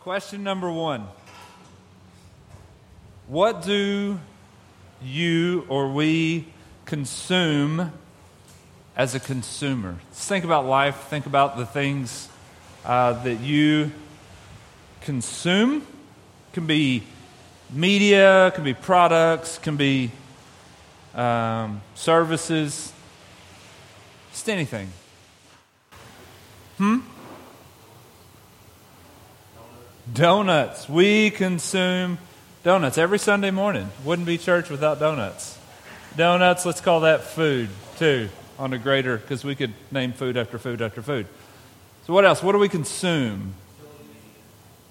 Question number one What do you or we consume as a consumer? Just think about life, think about the things uh, that you consume. Can be media, can be products, can be um, services, just anything. Hmm? Donuts. We consume donuts every Sunday morning. Wouldn't be church without donuts. Donuts, let's call that food too, on a greater, because we could name food after food after food. So, what else? What do we consume?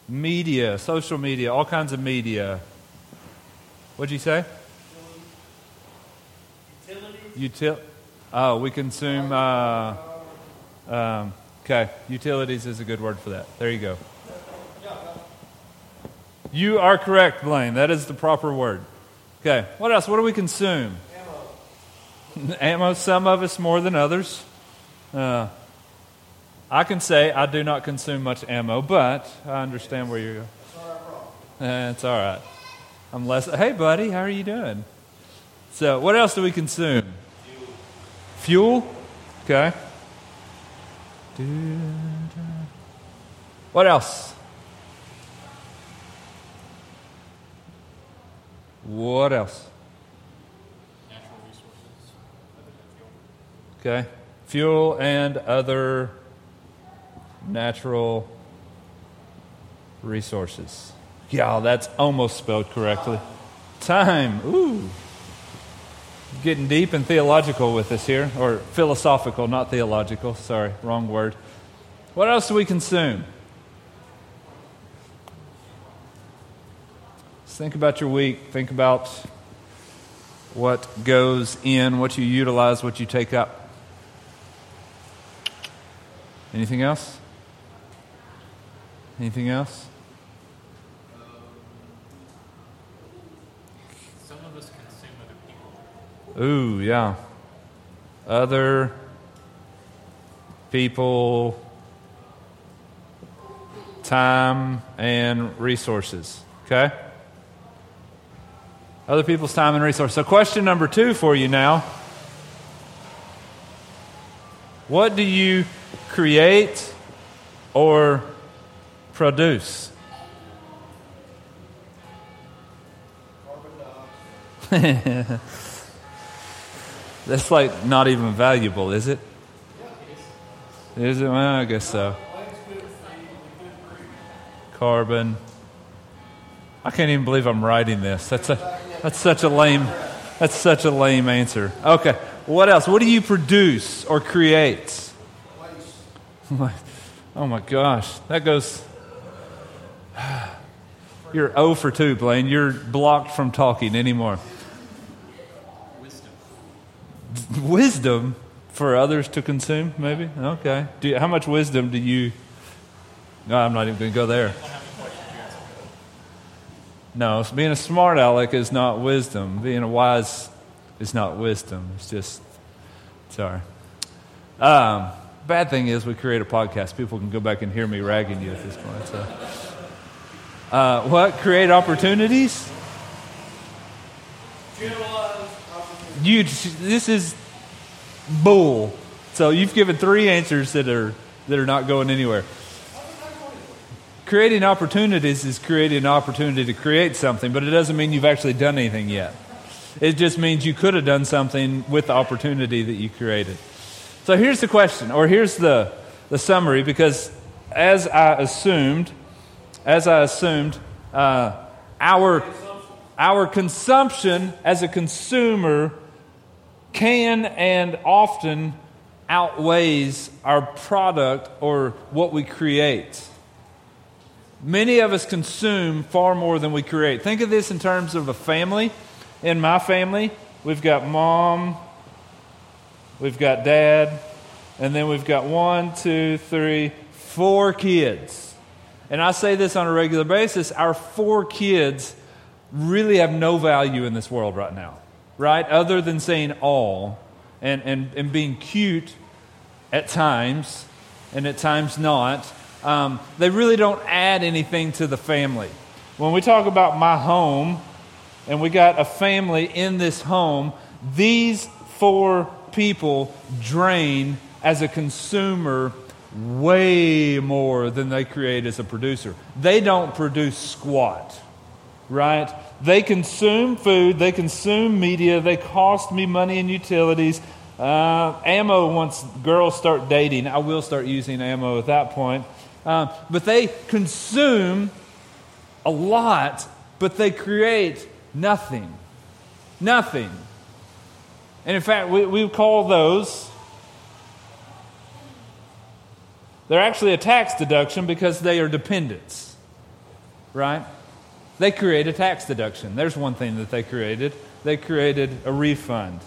Media, social media, all kinds of media. What'd you say? Util- oh, we consume. Uh, um, okay, utilities is a good word for that. There you go. You are correct, Blaine. That is the proper word. Okay, what else? What do we consume? Ammo. Ammo, some of us more than others. Uh, I can say I do not consume much ammo, but I understand where you're going. It's all right. I'm less. Hey, buddy, how are you doing? So, what else do we consume? Fuel. Fuel? Okay. What else? What else? Natural resources. Okay. Fuel and other natural resources. Yeah, that's almost spelled correctly. Time. Ooh. Getting deep and theological with us here, or philosophical, not theological. Sorry, wrong word. What else do we consume? Think about your week. Think about what goes in, what you utilize, what you take up. Anything else? Anything else? Some of us consume other people. Ooh, yeah. Other people, time, and resources. Okay? Other people's time and resources. So, question number two for you now What do you create or produce? That's like not even valuable, is it? Is it? Well, I guess so. Carbon. I can't even believe I'm writing this. That's a that's such a lame that's such a lame answer. Okay. What else? What do you produce or create? Oh my gosh. That goes You're 0 for 2, Blaine. You're blocked from talking anymore. Wisdom. Wisdom for others to consume, maybe? Okay. Do you, how much wisdom do you. No, I'm not even going to go there. No, being a smart aleck is not wisdom. Being a wise is not wisdom. It's just. Sorry. Um, bad thing is, we create a podcast. People can go back and hear me ragging you at this point. So. Uh, what? Create opportunities? You, this is bull. So you've given three answers that are that are not going anywhere. Creating opportunities is creating an opportunity to create something, but it doesn't mean you've actually done anything yet. It just means you could have done something with the opportunity that you created. So here's the question, or here's the, the summary, because as I assumed, as I assumed, uh, our, our consumption as a consumer can and often outweighs our product or what we create. Many of us consume far more than we create. Think of this in terms of a family. In my family, we've got mom, we've got dad, and then we've got one, two, three, four kids. And I say this on a regular basis our four kids really have no value in this world right now, right? Other than saying all and, and, and being cute at times and at times not. Um, they really don't add anything to the family. When we talk about my home, and we got a family in this home, these four people drain as a consumer way more than they create as a producer. They don't produce squat, right? They consume food, they consume media, they cost me money and utilities. Uh, ammo, once girls start dating, I will start using ammo at that point. Uh, but they consume a lot, but they create nothing. Nothing. And in fact, we, we call those, they're actually a tax deduction because they are dependents, right? They create a tax deduction. There's one thing that they created. They created a refund.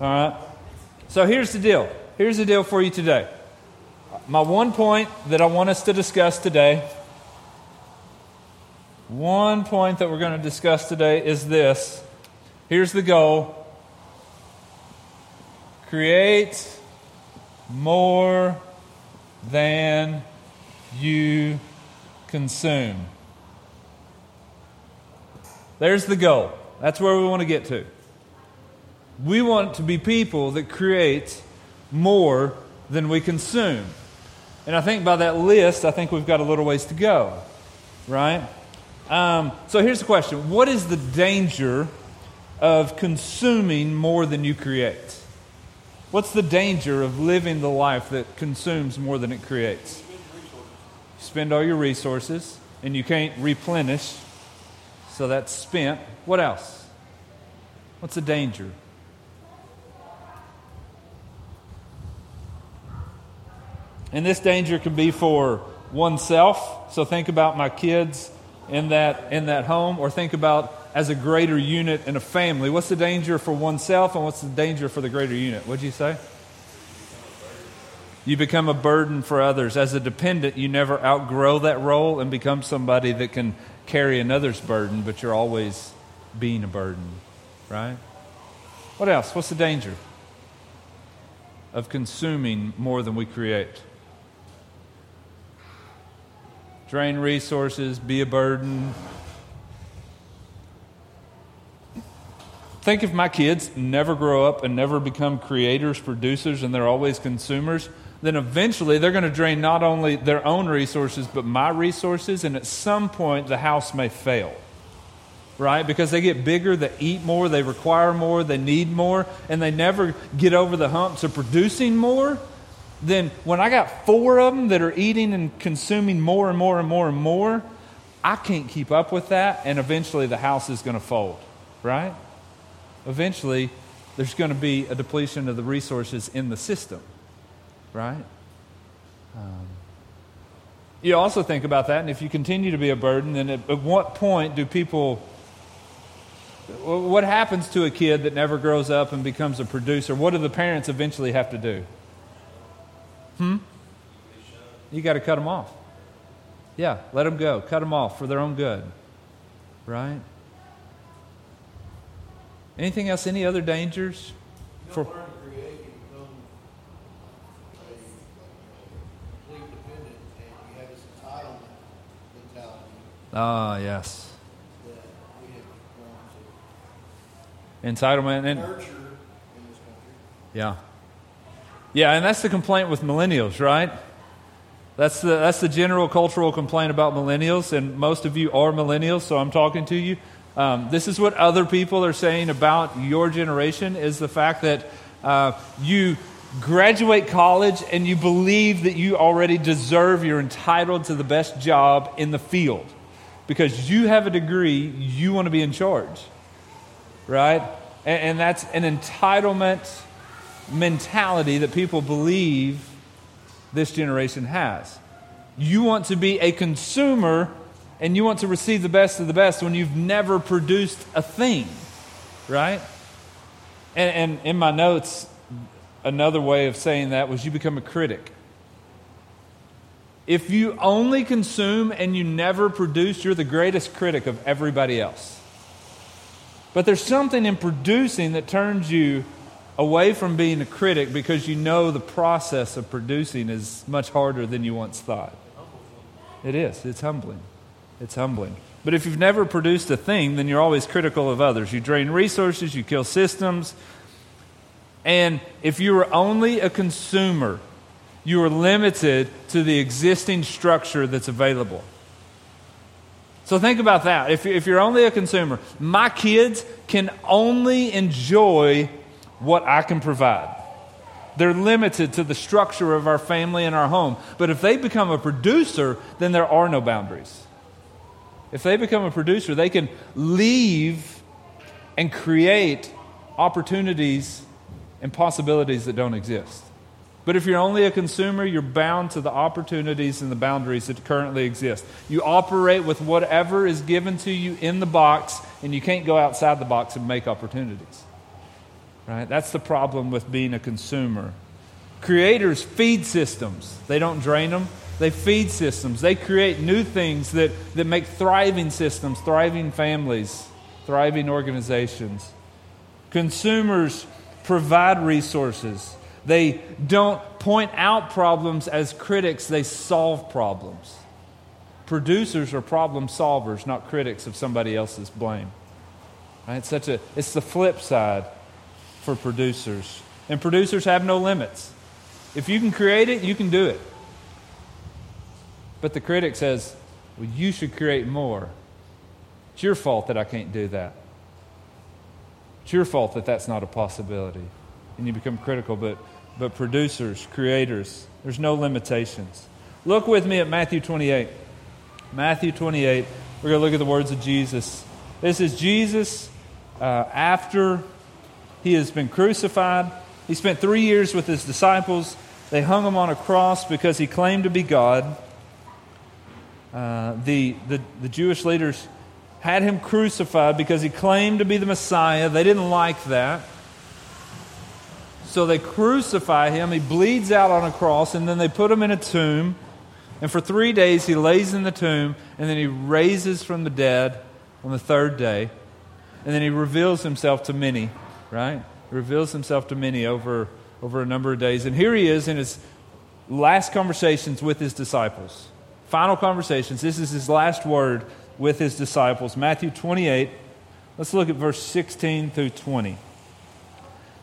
All right? So here's the deal. Here's the deal for you today. My one point that I want us to discuss today, one point that we're going to discuss today is this. Here's the goal create more than you consume. There's the goal. That's where we want to get to. We want to be people that create more than we consume. And I think by that list, I think we've got a little ways to go, right? Um, so here's the question What is the danger of consuming more than you create? What's the danger of living the life that consumes more than it creates? You spend all your resources and you can't replenish, so that's spent. What else? What's the danger? And this danger can be for oneself. So think about my kids in that, in that home, or think about as a greater unit in a family. What's the danger for oneself and what's the danger for the greater unit? What'd you say? You become a burden for others. As a dependent, you never outgrow that role and become somebody that can carry another's burden, but you're always being a burden, right? What else? What's the danger of consuming more than we create? Drain resources, be a burden. Think if my kids never grow up and never become creators, producers, and they're always consumers, then eventually they're going to drain not only their own resources, but my resources, and at some point the house may fail. Right? Because they get bigger, they eat more, they require more, they need more, and they never get over the humps of producing more then when I got four of them that are eating and consuming more and more and more and more, I can't keep up with that, and eventually the house is going to fold, right? Eventually, there's going to be a depletion of the resources in the system, right? Um, you also think about that, and if you continue to be a burden, then at, at what point do people what happens to a kid that never grows up and becomes a producer? What do the parents eventually have to do? Hmm? You got to cut them off. Yeah, let them go. Cut them off for their own good. Right? Anything else? Any other dangers? For Ah, yes. Entitlement and yeah. Yeah, and that's the complaint with millennials, right? That's the, that's the general cultural complaint about millennials, and most of you are millennials, so I'm talking to you. Um, this is what other people are saying about your generation is the fact that uh, you graduate college and you believe that you already deserve, you're entitled to the best job in the field. Because you have a degree, you want to be in charge, right? And, and that's an entitlement mentality that people believe this generation has. You want to be a consumer and you want to receive the best of the best when you've never produced a thing, right? And, and in my notes, another way of saying that was you become a critic. If you only consume and you never produce, you're the greatest critic of everybody else. But there's something in producing that turns you away from being a critic because you know the process of producing is much harder than you once thought. It is. It's humbling. It's humbling. But if you've never produced a thing, then you're always critical of others. You drain resources, you kill systems. And if you are only a consumer, you are limited to the existing structure that's available. So think about that. If, if you're only a consumer, my kids can only enjoy what I can provide. They're limited to the structure of our family and our home. But if they become a producer, then there are no boundaries. If they become a producer, they can leave and create opportunities and possibilities that don't exist. But if you're only a consumer, you're bound to the opportunities and the boundaries that currently exist. You operate with whatever is given to you in the box, and you can't go outside the box and make opportunities. Right? That's the problem with being a consumer. Creators feed systems, they don't drain them. They feed systems. They create new things that, that make thriving systems, thriving families, thriving organizations. Consumers provide resources. They don't point out problems as critics, they solve problems. Producers are problem solvers, not critics of somebody else's blame. Right? It's, such a, it's the flip side for producers. And producers have no limits. If you can create it, you can do it. But the critic says, well, you should create more. It's your fault that I can't do that. It's your fault that that's not a possibility. And you become critical, but, but producers, creators, there's no limitations. Look with me at Matthew 28. Matthew 28, we're going to look at the words of Jesus. This is Jesus uh, after he has been crucified. He spent three years with his disciples. They hung him on a cross because he claimed to be God. Uh, the, the, the Jewish leaders had him crucified because he claimed to be the Messiah. They didn't like that. So they crucify him. He bleeds out on a cross, and then they put him in a tomb. And for three days, he lays in the tomb, and then he raises from the dead on the third day. And then he reveals himself to many, right? He reveals himself to many over, over a number of days. And here he is in his last conversations with his disciples final conversations. This is his last word with his disciples. Matthew 28. Let's look at verse 16 through 20.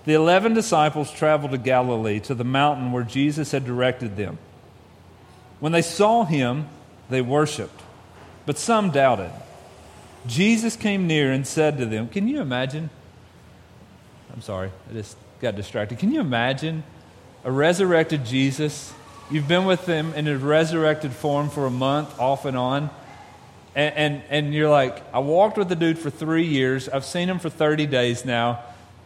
The eleven disciples traveled to Galilee, to the mountain where Jesus had directed them. When they saw him, they worshiped, but some doubted. Jesus came near and said to them, Can you imagine? I'm sorry, I just got distracted. Can you imagine a resurrected Jesus You've been with him in a resurrected form for a month, off and on. And, and, and, you're like, I walked with the dude for three years. I've seen him for 30 days now.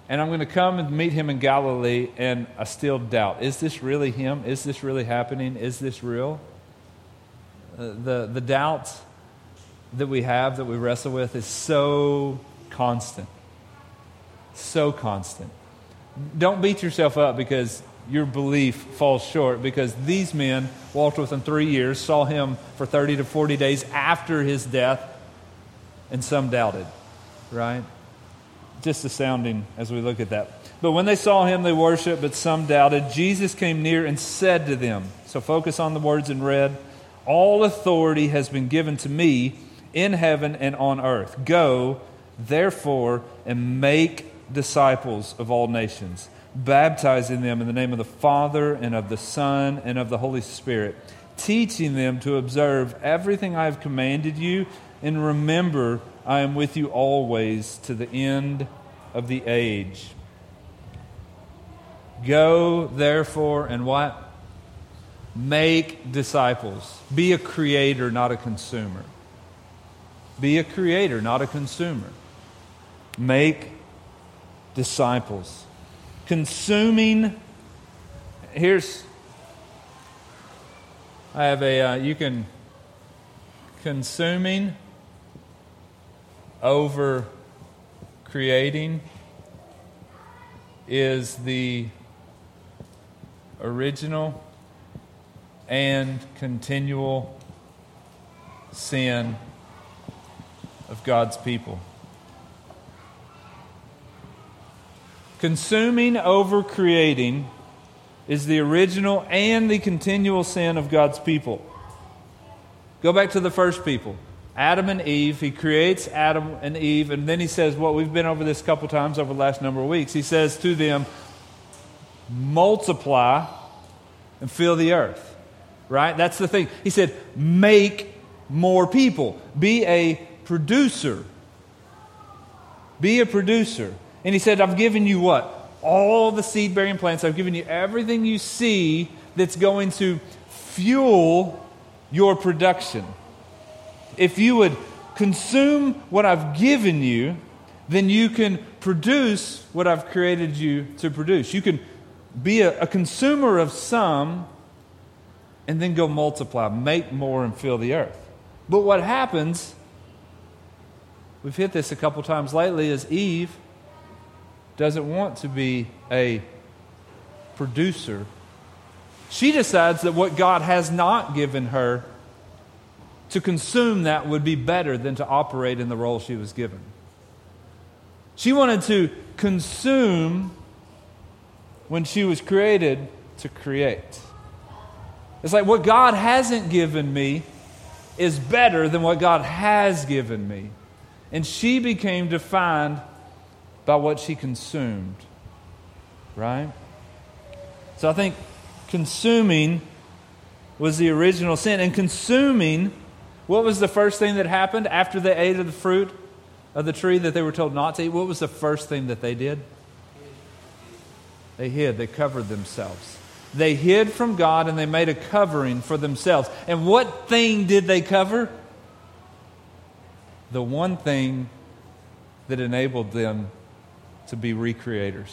And I'm going to come and meet him in Galilee. And I still doubt is this really him? Is this really happening? Is this real? Uh, the, the doubts that we have, that we wrestle with, is so constant. So constant. Don't beat yourself up because your belief falls short because these men walked with him three years, saw him for 30 to 40 days after his death, and some doubted, right? Just astounding as we look at that. But when they saw him, they worshiped, but some doubted. Jesus came near and said to them, so focus on the words in red All authority has been given to me in heaven and on earth. Go, therefore, and make disciples of all nations baptizing them in the name of the Father and of the Son and of the Holy Spirit, teaching them to observe everything I have commanded you, and remember, I am with you always to the end of the age. Go, therefore, and what? Make disciples. Be a creator, not a consumer. Be a creator, not a consumer. Make disciples consuming. Here's, I have a, uh, you can, consuming over creating is the original and continual sin of God's people. Consuming over creating is the original and the continual sin of God's people. Go back to the first people. Adam and Eve. He creates Adam and Eve, and then he says, What well, we've been over this a couple times over the last number of weeks. He says to them, Multiply and fill the earth. Right? That's the thing. He said, Make more people. Be a producer. Be a producer. And he said, I've given you what? All the seed bearing plants. I've given you everything you see that's going to fuel your production. If you would consume what I've given you, then you can produce what I've created you to produce. You can be a, a consumer of some and then go multiply, make more, and fill the earth. But what happens, we've hit this a couple times lately, is Eve doesn't want to be a producer. She decides that what God has not given her, to consume that would be better than to operate in the role she was given. She wanted to consume when she was created to create. It's like what God hasn't given me is better than what God has given me. And she became defined by what she consumed. Right? So I think consuming was the original sin. And consuming, what was the first thing that happened after they ate of the fruit of the tree that they were told not to eat? What was the first thing that they did? They hid, they covered themselves. They hid from God and they made a covering for themselves. And what thing did they cover? The one thing that enabled them to be recreators.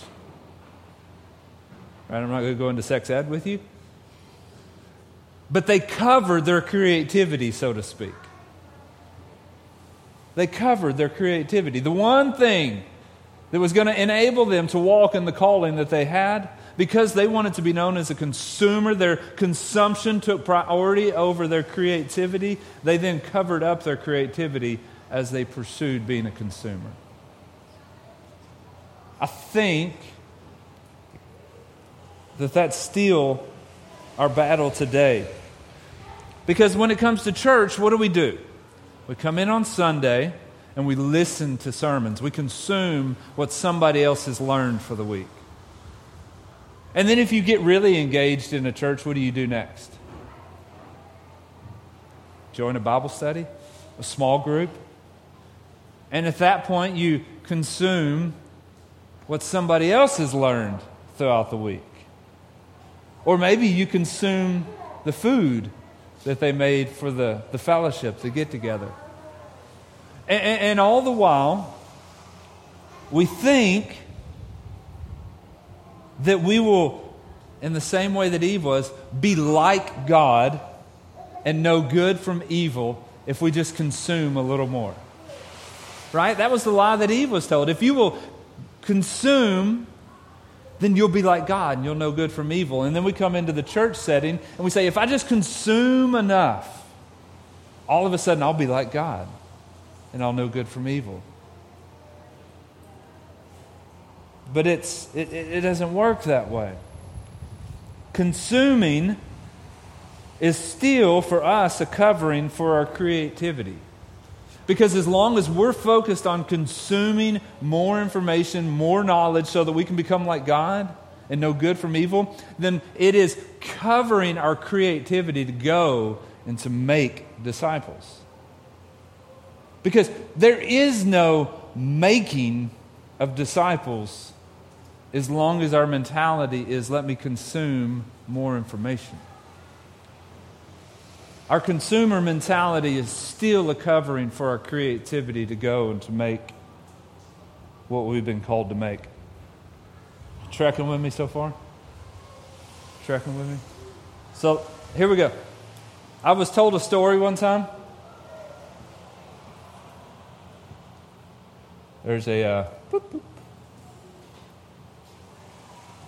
Right? I'm not going to go into sex ed with you. But they covered their creativity, so to speak. They covered their creativity. The one thing that was going to enable them to walk in the calling that they had because they wanted to be known as a consumer, their consumption took priority over their creativity. They then covered up their creativity as they pursued being a consumer. I think that that's still our battle today. Because when it comes to church, what do we do? We come in on Sunday and we listen to sermons. We consume what somebody else has learned for the week. And then if you get really engaged in a church, what do you do next? Join a Bible study, a small group. And at that point, you consume what somebody else has learned throughout the week. Or maybe you consume the food that they made for the, the fellowship, the get together. And, and, and all the while, we think that we will, in the same way that Eve was, be like God and know good from evil if we just consume a little more. Right? That was the lie that Eve was told. If you will consume, then you'll be like God and you'll know good from evil. And then we come into the church setting and we say, if I just consume enough, all of a sudden I'll be like God and I'll know good from evil. But it's, it, it doesn't work that way. Consuming is still, for us, a covering for our creativity. Because as long as we're focused on consuming more information, more knowledge, so that we can become like God and know good from evil, then it is covering our creativity to go and to make disciples. Because there is no making of disciples as long as our mentality is let me consume more information. Our consumer mentality is still a covering for our creativity to go and to make what we've been called to make. Trekking with me so far? Trekking with me? So here we go. I was told a story one time. There's a uh, boop, boop.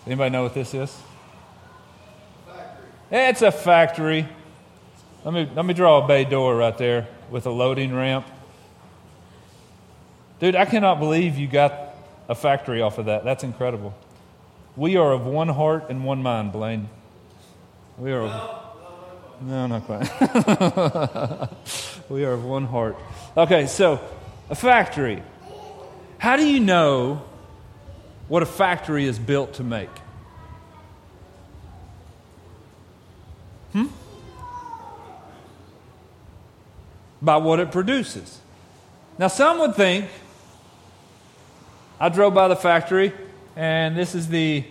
Anybody know what this is? Factory. It's a factory. Let me, let me draw a bay door right there with a loading ramp. Dude, I cannot believe you got a factory off of that. That's incredible. We are of one heart and one mind, Blaine. We are. Of, No, not quite. we are of one heart. Okay, so a factory. How do you know what a factory is built to make? By what it produces. Now, some would think I drove by the factory, and this is the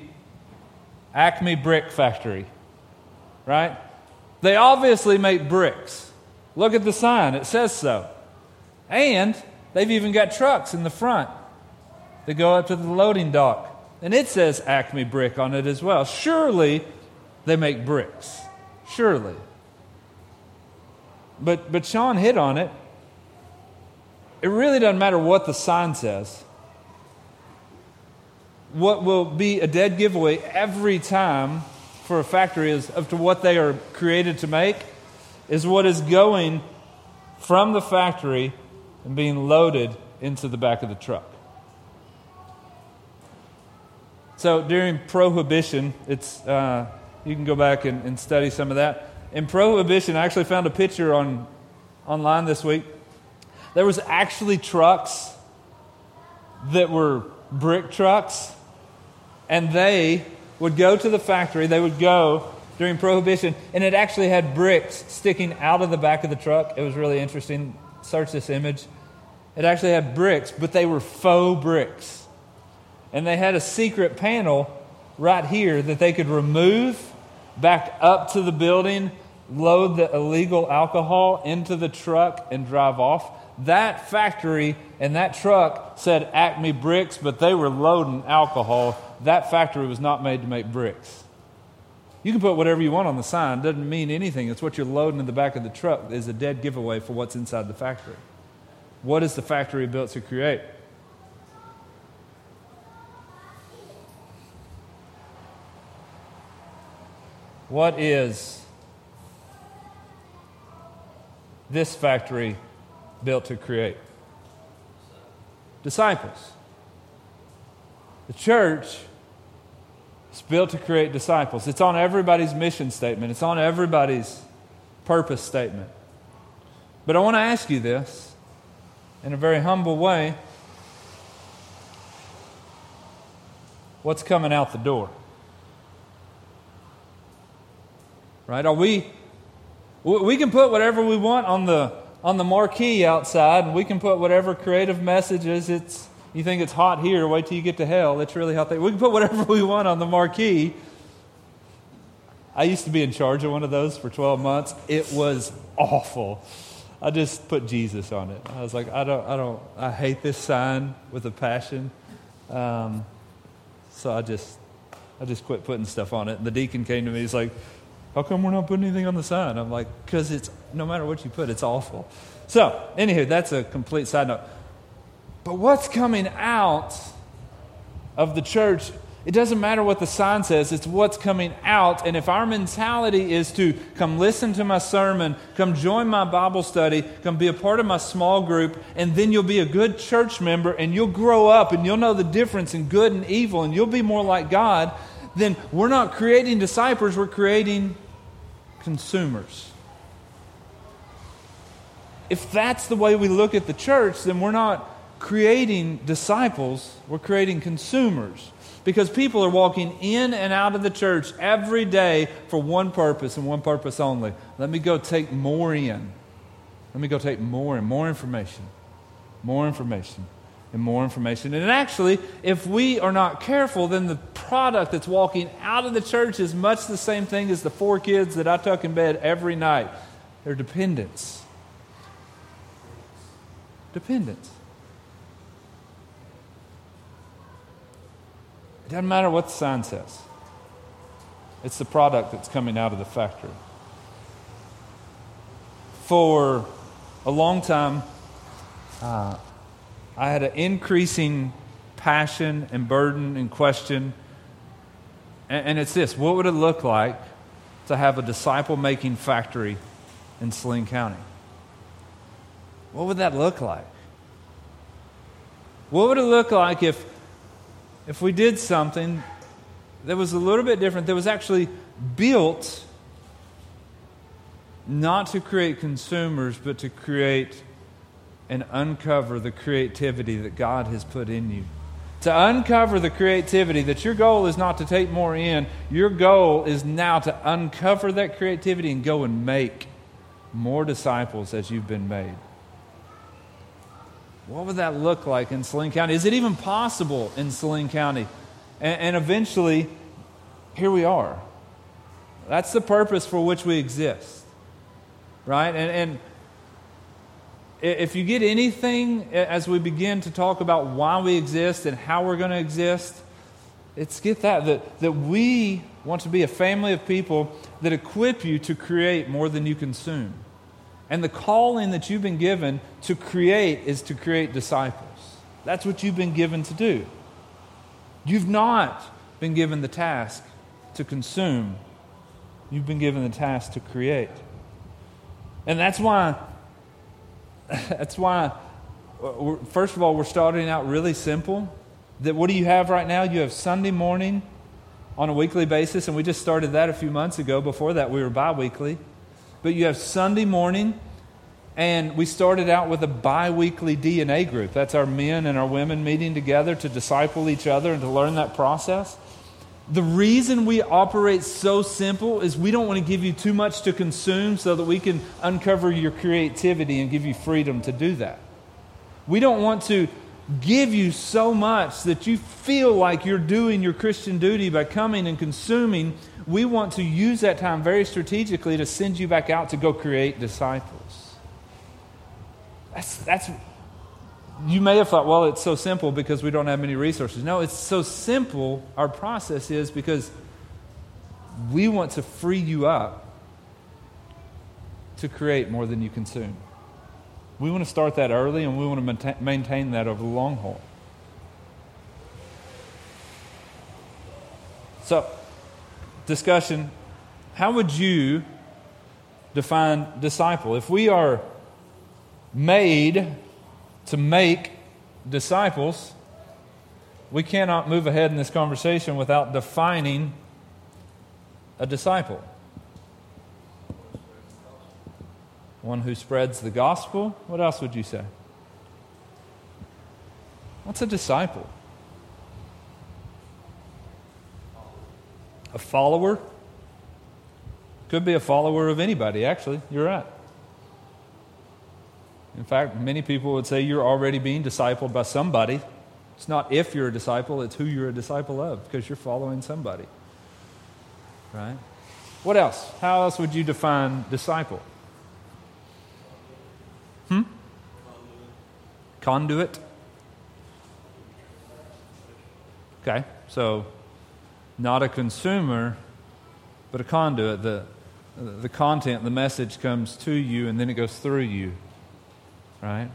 Acme Brick Factory, right? They obviously make bricks. Look at the sign, it says so. And they've even got trucks in the front that go up to the loading dock. And it says Acme Brick on it as well. Surely they make bricks. Surely. But, but Sean hit on it. It really doesn't matter what the sign says. What will be a dead giveaway every time for a factory is of to what they are created to make is what is going from the factory and being loaded into the back of the truck. So during Prohibition, it's, uh, you can go back and, and study some of that. In Prohibition, I actually found a picture on, online this week. There was actually trucks that were brick trucks, and they would go to the factory, they would go during Prohibition, and it actually had bricks sticking out of the back of the truck. It was really interesting. Search this image. It actually had bricks, but they were faux bricks. And they had a secret panel right here that they could remove back up to the building, load the illegal alcohol into the truck, and drive off. That factory and that truck said Acme bricks, but they were loading alcohol that factory was not made to make bricks. You can put whatever you want on the sign, it doesn't mean anything. It's what you're loading in the back of the truck is a dead giveaway for what's inside the factory. What is the factory built to create? What is this factory built to create? Disciples. The church is built to create disciples. It's on everybody's mission statement, it's on everybody's purpose statement. But I want to ask you this in a very humble way what's coming out the door? Right? Are we we can put whatever we want on the on the marquee outside and we can put whatever creative messages it's you think it's hot here, wait till you get to hell. It's really hot there. We can put whatever we want on the marquee. I used to be in charge of one of those for 12 months. It was awful. I just put Jesus on it. I was like, I don't, I don't, I hate this sign with a passion. Um, so I just, I just quit putting stuff on it. And the deacon came to me. He's like, "How come we're not putting anything on the sign?" I'm like, "Because it's no matter what you put, it's awful." So, anywho, that's a complete side note. But what's coming out of the church, it doesn't matter what the sign says, it's what's coming out. And if our mentality is to come listen to my sermon, come join my Bible study, come be a part of my small group, and then you'll be a good church member and you'll grow up and you'll know the difference in good and evil and you'll be more like God, then we're not creating disciples, we're creating consumers. If that's the way we look at the church, then we're not creating disciples, we're creating consumers. Because people are walking in and out of the church every day for one purpose and one purpose only. Let me go take more in. Let me go take more and more information. More information and more information. And actually, if we are not careful, then the product that's walking out of the church is much the same thing as the four kids that I tuck in bed every night. They're dependents. Dependents. It doesn't matter what the sign says, it's the product that's coming out of the factory. For a long time, uh, I had an increasing passion and burden and question. And, and it's this what would it look like to have a disciple making factory in Saline County? What would that look like? What would it look like if if we did something that was a little bit different, that was actually built not to create consumers, but to create and uncover the creativity that God has put in you. To uncover the creativity that your goal is not to take more in, your goal is now to uncover that creativity and go and make more disciples as you've been made. What would that look like in Saline County? Is it even possible in Saline County? And, and eventually, here we are. That's the purpose for which we exist. Right? And, and if you get anything as we begin to talk about why we exist and how we're going to exist, it's get that, that, that we want to be a family of people that equip you to create more than you consume. And the calling that you've been given to create is to create disciples. That's what you've been given to do. You've not been given the task to consume, you've been given the task to create. And that's why, that's why, uh, first of all, we're starting out really simple. That what do you have right now? You have Sunday morning on a weekly basis, and we just started that a few months ago. Before that, we were bi weekly. But you have Sunday morning, and we started out with a bi weekly DNA group. That's our men and our women meeting together to disciple each other and to learn that process. The reason we operate so simple is we don't want to give you too much to consume so that we can uncover your creativity and give you freedom to do that. We don't want to give you so much that you feel like you're doing your Christian duty by coming and consuming we want to use that time very strategically to send you back out to go create disciples. That's, that's, you may have thought, well, it's so simple because we don't have many resources. No, it's so simple, our process is because we want to free you up to create more than you consume. We want to start that early and we want to maintain that over the long haul. So, discussion how would you define disciple? If we are made to make disciples, we cannot move ahead in this conversation without defining a disciple. One who spreads the gospel. What else would you say? What's a disciple? A follower? Could be a follower of anybody, actually. You're right. In fact, many people would say you're already being discipled by somebody. It's not if you're a disciple, it's who you're a disciple of, because you're following somebody. Right? What else? How else would you define disciple? Hmm? Conduit. Okay, so not a consumer, but a conduit. The, the content, the message comes to you and then it goes through you. Right?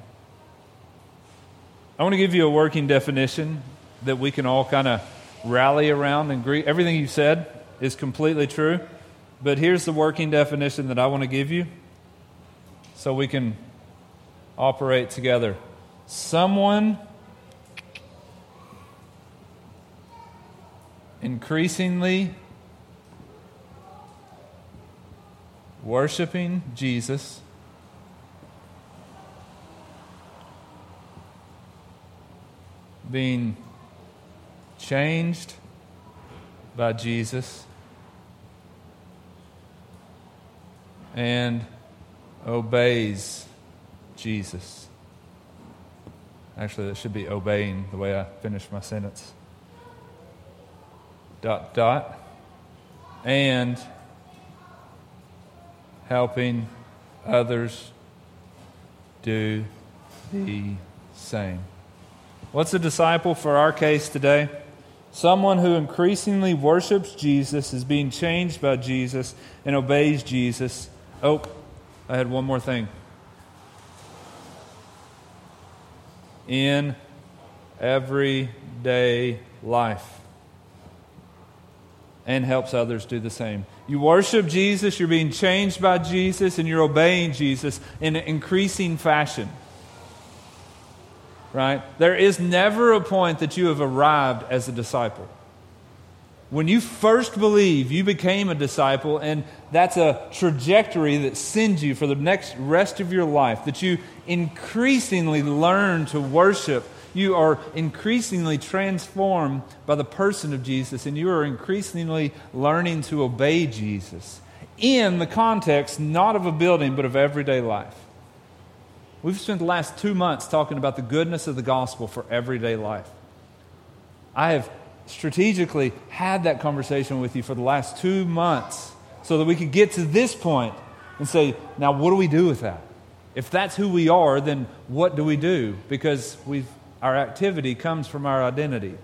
I want to give you a working definition that we can all kind of rally around and agree. Everything you said is completely true, but here's the working definition that I want to give you so we can operate together. Someone increasingly worshiping Jesus. Being changed by Jesus and obeys Jesus. Actually, that should be obeying the way I finished my sentence dot, dot, and helping others do the same. What's a disciple for our case today? Someone who increasingly worships Jesus, is being changed by Jesus, and obeys Jesus. Oh, I had one more thing. In everyday life and helps others do the same. You worship Jesus, you're being changed by Jesus, and you're obeying Jesus in an increasing fashion. Right? There is never a point that you have arrived as a disciple. When you first believe, you became a disciple, and that's a trajectory that sends you for the next rest of your life, that you increasingly learn to worship. You are increasingly transformed by the person of Jesus, and you are increasingly learning to obey Jesus in the context not of a building, but of everyday life. We've spent the last two months talking about the goodness of the gospel for everyday life. I have strategically had that conversation with you for the last two months so that we could get to this point and say, now what do we do with that? If that's who we are, then what do we do? Because we've, our activity comes from our identity.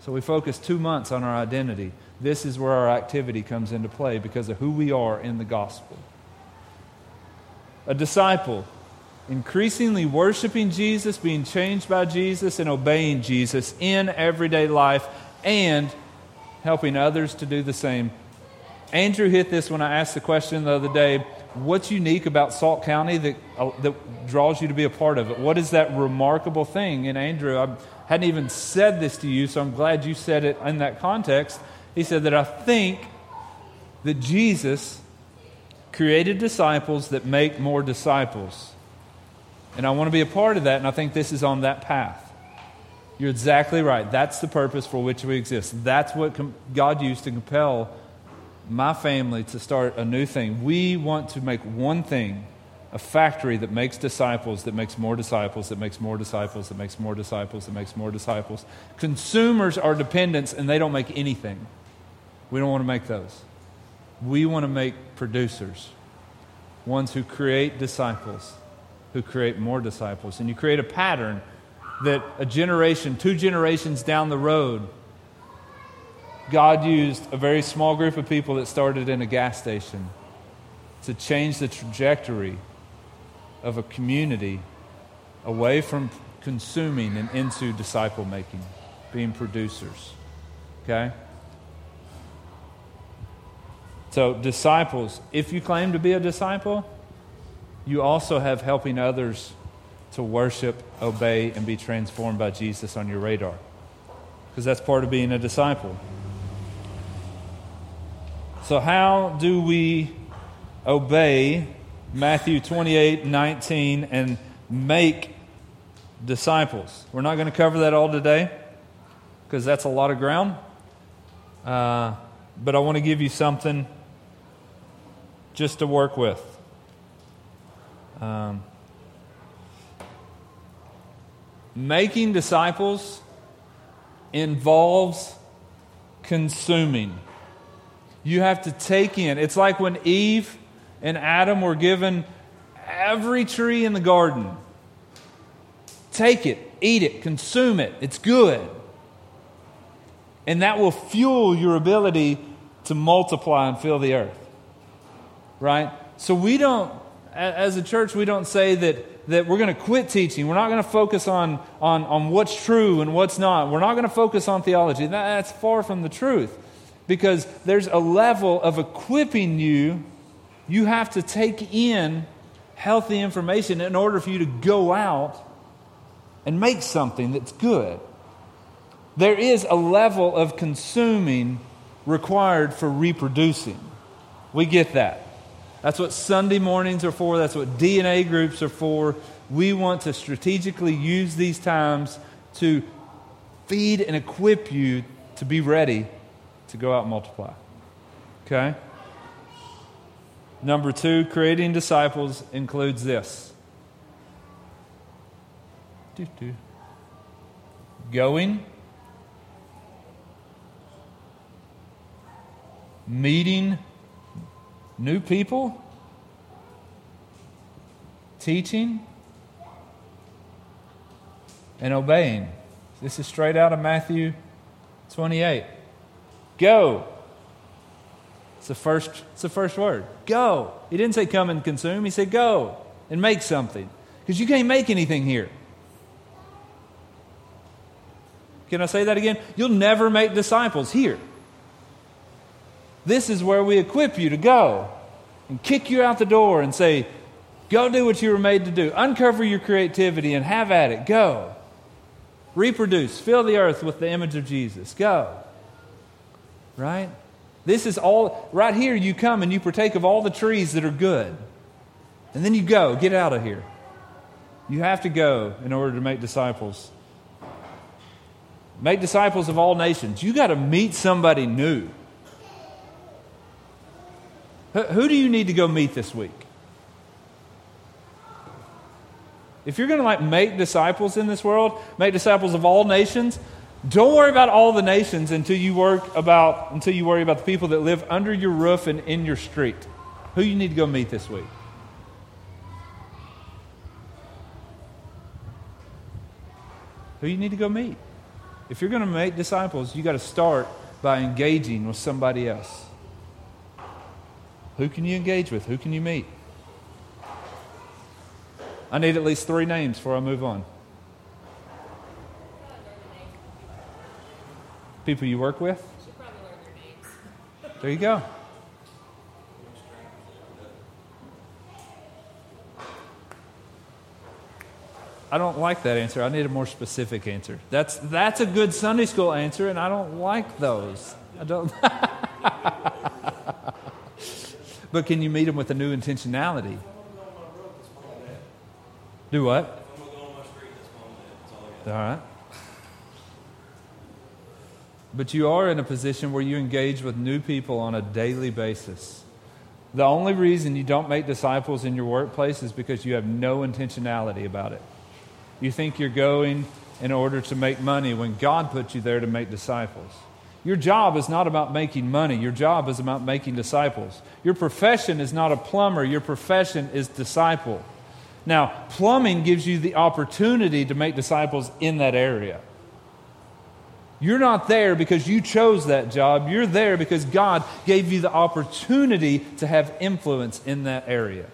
So we focus two months on our identity. This is where our activity comes into play because of who we are in the gospel. A disciple, increasingly worshiping Jesus, being changed by Jesus, and obeying Jesus in everyday life, and helping others to do the same. Andrew hit this when I asked the question the other day what's unique about Salt County that, uh, that draws you to be a part of it? What is that remarkable thing? And Andrew, I hadn't even said this to you, so I'm glad you said it in that context. He said that I think that Jesus created disciples that make more disciples. And I want to be a part of that, and I think this is on that path. You're exactly right. That's the purpose for which we exist. That's what com- God used to compel my family to start a new thing. We want to make one thing a factory that makes disciples, that makes more disciples, that makes more disciples, that makes more disciples, that makes more disciples. Consumers are dependents and they don't make anything. We don't want to make those. We want to make producers, ones who create disciples, who create more disciples. And you create a pattern that a generation, two generations down the road, God used a very small group of people that started in a gas station to change the trajectory of a community away from consuming and into disciple making, being producers. Okay? So, disciples, if you claim to be a disciple, you also have helping others to worship, obey, and be transformed by Jesus on your radar. Because that's part of being a disciple. So, how do we obey Matthew 28 19 and make disciples? We're not going to cover that all today because that's a lot of ground. Uh, but I want to give you something just to work with. Um, making disciples involves consuming. You have to take in. It's like when Eve and Adam were given every tree in the garden. Take it, eat it, consume it. It's good. And that will fuel your ability to multiply and fill the earth right? So we don't, as a church, we don't say that, that we're going to quit teaching. We're not going to focus on, on, on what's true and what's not. We're not going to focus on theology. That's far from the truth because there's a level of equipping you. You have to take in healthy information in order for you to go out and make something that's good. There is a level of consuming required for reproducing. We get that. That's what Sunday mornings are for. That's what DNA groups are for. We want to strategically use these times to feed and equip you to be ready to go out and multiply. Okay? Number two, creating disciples includes this going, meeting new people, teaching, and obeying. This is straight out of Matthew 28. Go. It's the first, it's the first word. Go. He didn't say come and consume, he said go and make something. Because you can't make anything here. Can I say that again? You'll never make disciples here. This is where we equip you to go and kick you out the door and say, Go do what you were made to do. Uncover your creativity and have at it. Go. Reproduce. Fill the earth with the image of Jesus. Go. Right? This is all, right here, you come and you partake of all the trees that are good. And then you go, get out of here. You have to go in order to make disciples. Make disciples of all nations. You got to meet somebody new. Who do you need to go meet this week? If you're going to like make disciples in this world, make disciples of all nations, don't worry about all the nations until you work about until you worry about the people that live under your roof and in your street. Who you need to go meet this week? Who you need to go meet? If you're going to make disciples, you got to start by engaging with somebody else. Who can you engage with? Who can you meet? I need at least three names before I move on. People you work with? There you go. I don't like that answer. I need a more specific answer. That's, that's a good Sunday school answer, and I don't like those. I don't. but can you meet them with a new intentionality? Do what? All right. But you are in a position where you engage with new people on a daily basis. The only reason you don't make disciples in your workplace is because you have no intentionality about it. You think you're going in order to make money when God put you there to make disciples. Your job is not about making money. Your job is about making disciples. Your profession is not a plumber. Your profession is disciple. Now, plumbing gives you the opportunity to make disciples in that area. You're not there because you chose that job. You're there because God gave you the opportunity to have influence in that area.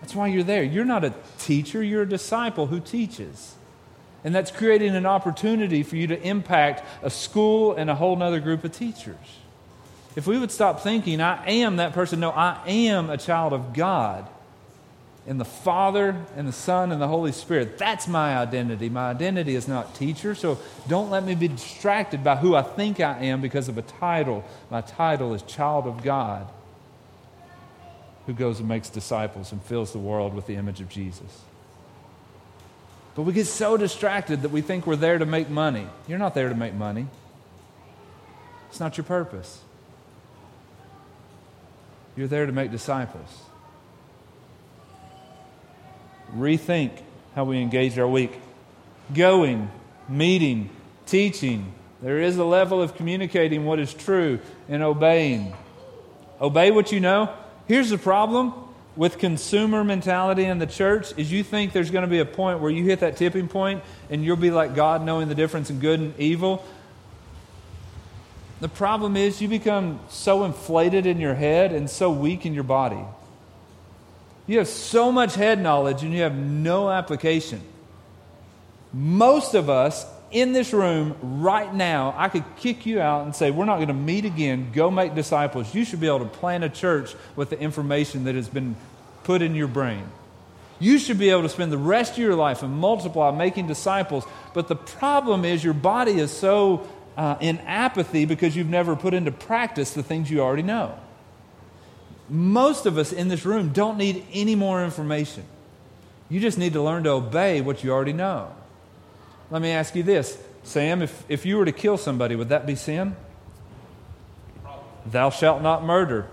That's why you're there. You're not a teacher, you're a disciple who teaches. And that's creating an opportunity for you to impact a school and a whole other group of teachers. If we would stop thinking, I am that person, no, I am a child of God in the Father and the Son and the Holy Spirit. That's my identity. My identity is not teacher, so don't let me be distracted by who I think I am because of a title. My title is child of God who goes and makes disciples and fills the world with the image of Jesus. But we get so distracted that we think we're there to make money. You're not there to make money. It's not your purpose. You're there to make disciples rethink how we engage our week. Going, meeting, teaching. There is a level of communicating what is true and obeying. Obey what you know. Here's the problem with consumer mentality in the church is you think there's going to be a point where you hit that tipping point and you'll be like God knowing the difference in good and evil. The problem is you become so inflated in your head and so weak in your body. You have so much head knowledge and you have no application. Most of us in this room right now, I could kick you out and say, We're not going to meet again. Go make disciples. You should be able to plan a church with the information that has been put in your brain. You should be able to spend the rest of your life and multiply making disciples. But the problem is, your body is so uh, in apathy because you've never put into practice the things you already know. Most of us in this room don't need any more information. You just need to learn to obey what you already know. Let me ask you this Sam, if, if you were to kill somebody, would that be sin? Thou shalt not murder.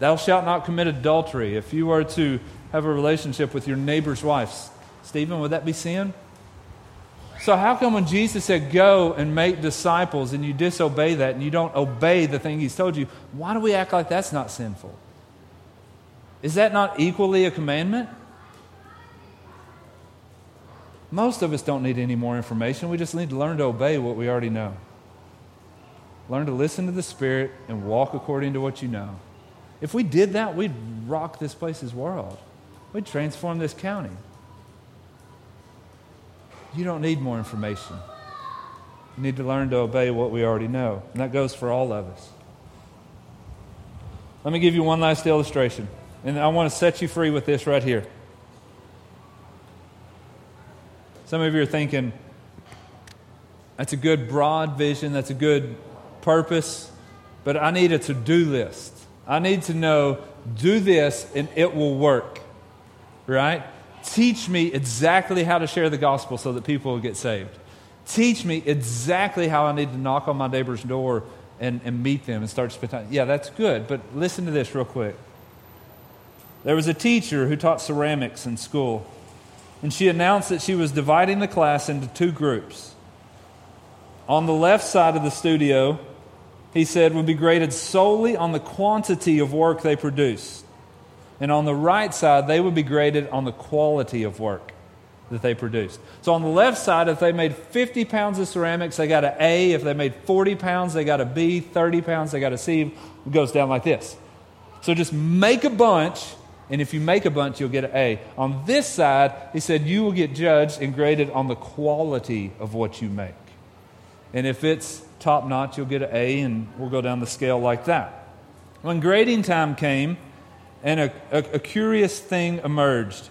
Thou shalt not commit adultery. If you were to have a relationship with your neighbor's wife, Stephen, would that be sin? So, how come when Jesus said, Go and make disciples, and you disobey that and you don't obey the thing He's told you, why do we act like that's not sinful? Is that not equally a commandment? Most of us don't need any more information. We just need to learn to obey what we already know. Learn to listen to the Spirit and walk according to what you know. If we did that, we'd rock this place's world. We'd transform this county. You don't need more information. You need to learn to obey what we already know. And that goes for all of us. Let me give you one last illustration. And I want to set you free with this right here. Some of you are thinking, that's a good broad vision, that's a good purpose, but I need a to do list. I need to know, do this and it will work, right? Teach me exactly how to share the gospel so that people will get saved. Teach me exactly how I need to knock on my neighbor's door and, and meet them and start spending time. Yeah, that's good, but listen to this real quick. There was a teacher who taught ceramics in school, and she announced that she was dividing the class into two groups. On the left side of the studio, he said, would be graded solely on the quantity of work they produced. And on the right side, they would be graded on the quality of work that they produced. So on the left side, if they made 50 pounds of ceramics, they got an A. If they made 40 pounds, they got a B. 30 pounds, they got a C. It goes down like this. So just make a bunch, and if you make a bunch, you'll get an A. On this side, he said you will get judged and graded on the quality of what you make. And if it's top notch, you'll get an A, and we'll go down the scale like that. When grading time came, and a, a, a curious thing emerged.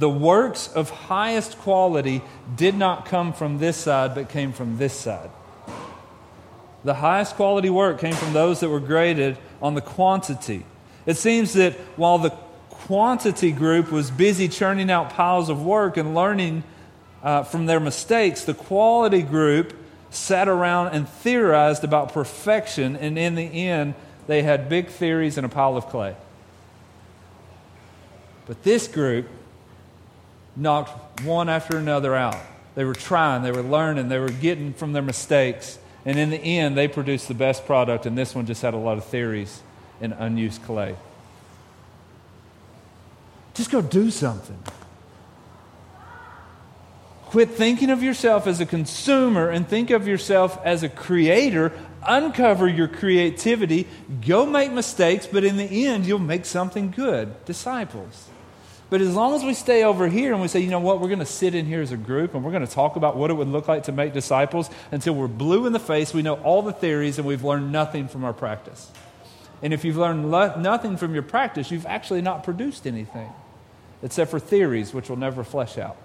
The works of highest quality did not come from this side, but came from this side. The highest quality work came from those that were graded on the quantity. It seems that while the quantity group was busy churning out piles of work and learning uh, from their mistakes, the quality group sat around and theorized about perfection, and in the end, they had big theories and a pile of clay. But this group knocked one after another out. They were trying, they were learning, they were getting from their mistakes. And in the end, they produced the best product, and this one just had a lot of theories and unused clay. Just go do something. Quit thinking of yourself as a consumer and think of yourself as a creator. Uncover your creativity. Go make mistakes, but in the end, you'll make something good. Disciples. But as long as we stay over here and we say, you know what, we're going to sit in here as a group and we're going to talk about what it would look like to make disciples until we're blue in the face, we know all the theories and we've learned nothing from our practice. And if you've learned lo- nothing from your practice, you've actually not produced anything except for theories, which will never flesh out.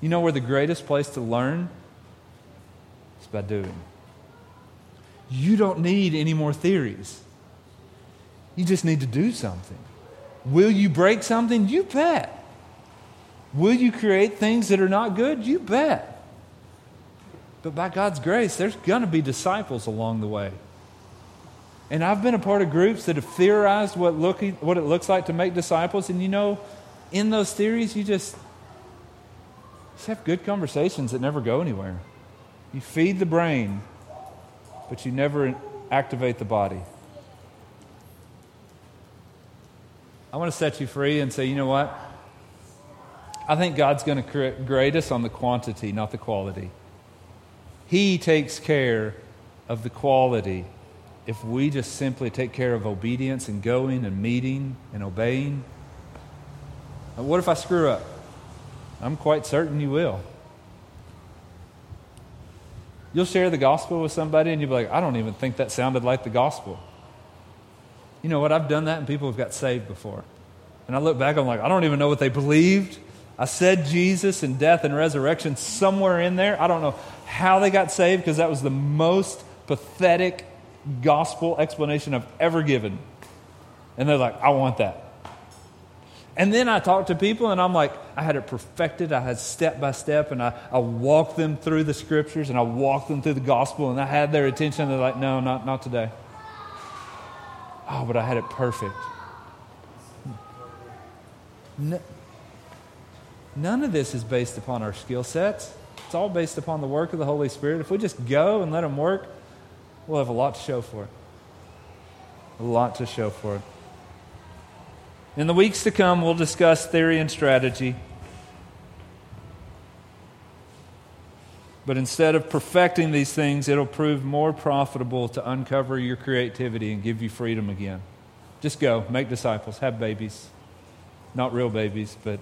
You know where the greatest place to learn is by doing. You don't need any more theories. You just need to do something. Will you break something? You bet. Will you create things that are not good? You bet. But by God's grace, there's going to be disciples along the way. And I've been a part of groups that have theorized what, looking, what it looks like to make disciples. And you know, in those theories, you just, just have good conversations that never go anywhere. You feed the brain, but you never activate the body. I want to set you free and say, you know what? I think God's going to grade us on the quantity, not the quality. He takes care of the quality if we just simply take care of obedience and going and meeting and obeying. What if I screw up? I'm quite certain you will. You'll share the gospel with somebody and you'll be like, I don't even think that sounded like the gospel. You know what? I've done that and people have got saved before. And I look back, I'm like, I don't even know what they believed. I said Jesus and death and resurrection somewhere in there. I don't know how they got saved because that was the most pathetic gospel explanation I've ever given. And they're like, I want that. And then I talk to people and I'm like, I had it perfected. I had step by step and I, I walked them through the scriptures and I walked them through the gospel and I had their attention. They're like, no, not, not today. Oh, but I had it perfect. No, None of this is based upon our skill sets. It's all based upon the work of the Holy Spirit. If we just go and let Him work, we'll have a lot to show for it. A lot to show for it. In the weeks to come, we'll discuss theory and strategy. But instead of perfecting these things, it'll prove more profitable to uncover your creativity and give you freedom again. Just go, make disciples, have babies. Not real babies, but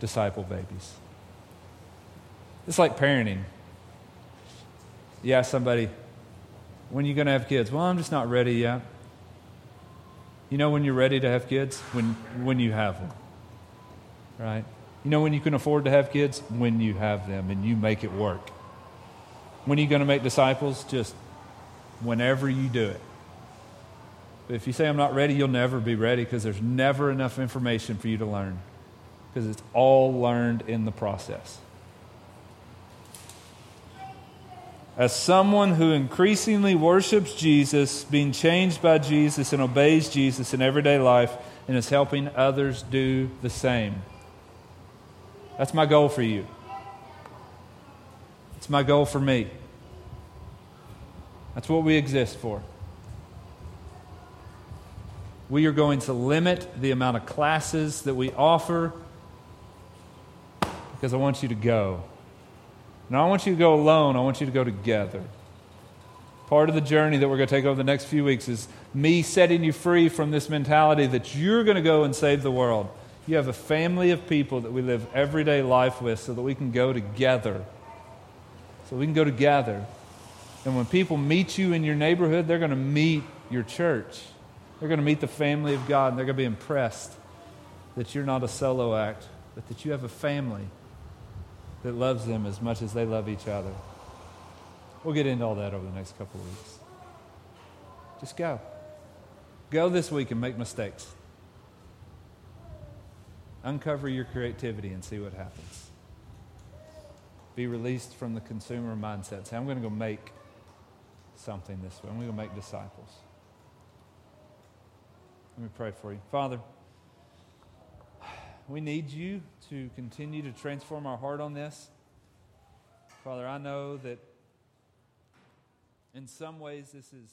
disciple babies. It's like parenting. You ask somebody, when are you going to have kids? Well, I'm just not ready yet. You know when you're ready to have kids? When, when you have them. Right? You know when you can afford to have kids? When you have them and you make it work. When are you going to make disciples? Just whenever you do it. But if you say, I'm not ready, you'll never be ready because there's never enough information for you to learn because it's all learned in the process. As someone who increasingly worships Jesus, being changed by Jesus, and obeys Jesus in everyday life, and is helping others do the same. That's my goal for you. It's my goal for me. That's what we exist for. We are going to limit the amount of classes that we offer because I want you to go. And I want you to go alone, I want you to go together. Part of the journey that we're going to take over the next few weeks is me setting you free from this mentality that you're going to go and save the world. You have a family of people that we live everyday life with so that we can go together. So we can go together. And when people meet you in your neighborhood, they're going to meet your church. They're going to meet the family of God, and they're going to be impressed that you're not a solo act, but that you have a family that loves them as much as they love each other. We'll get into all that over the next couple of weeks. Just go. Go this week and make mistakes. Uncover your creativity and see what happens. Be released from the consumer mindset. Say, I'm going to go make something this way. I'm going to make disciples. Let me pray for you. Father, we need you to continue to transform our heart on this. Father, I know that in some ways this is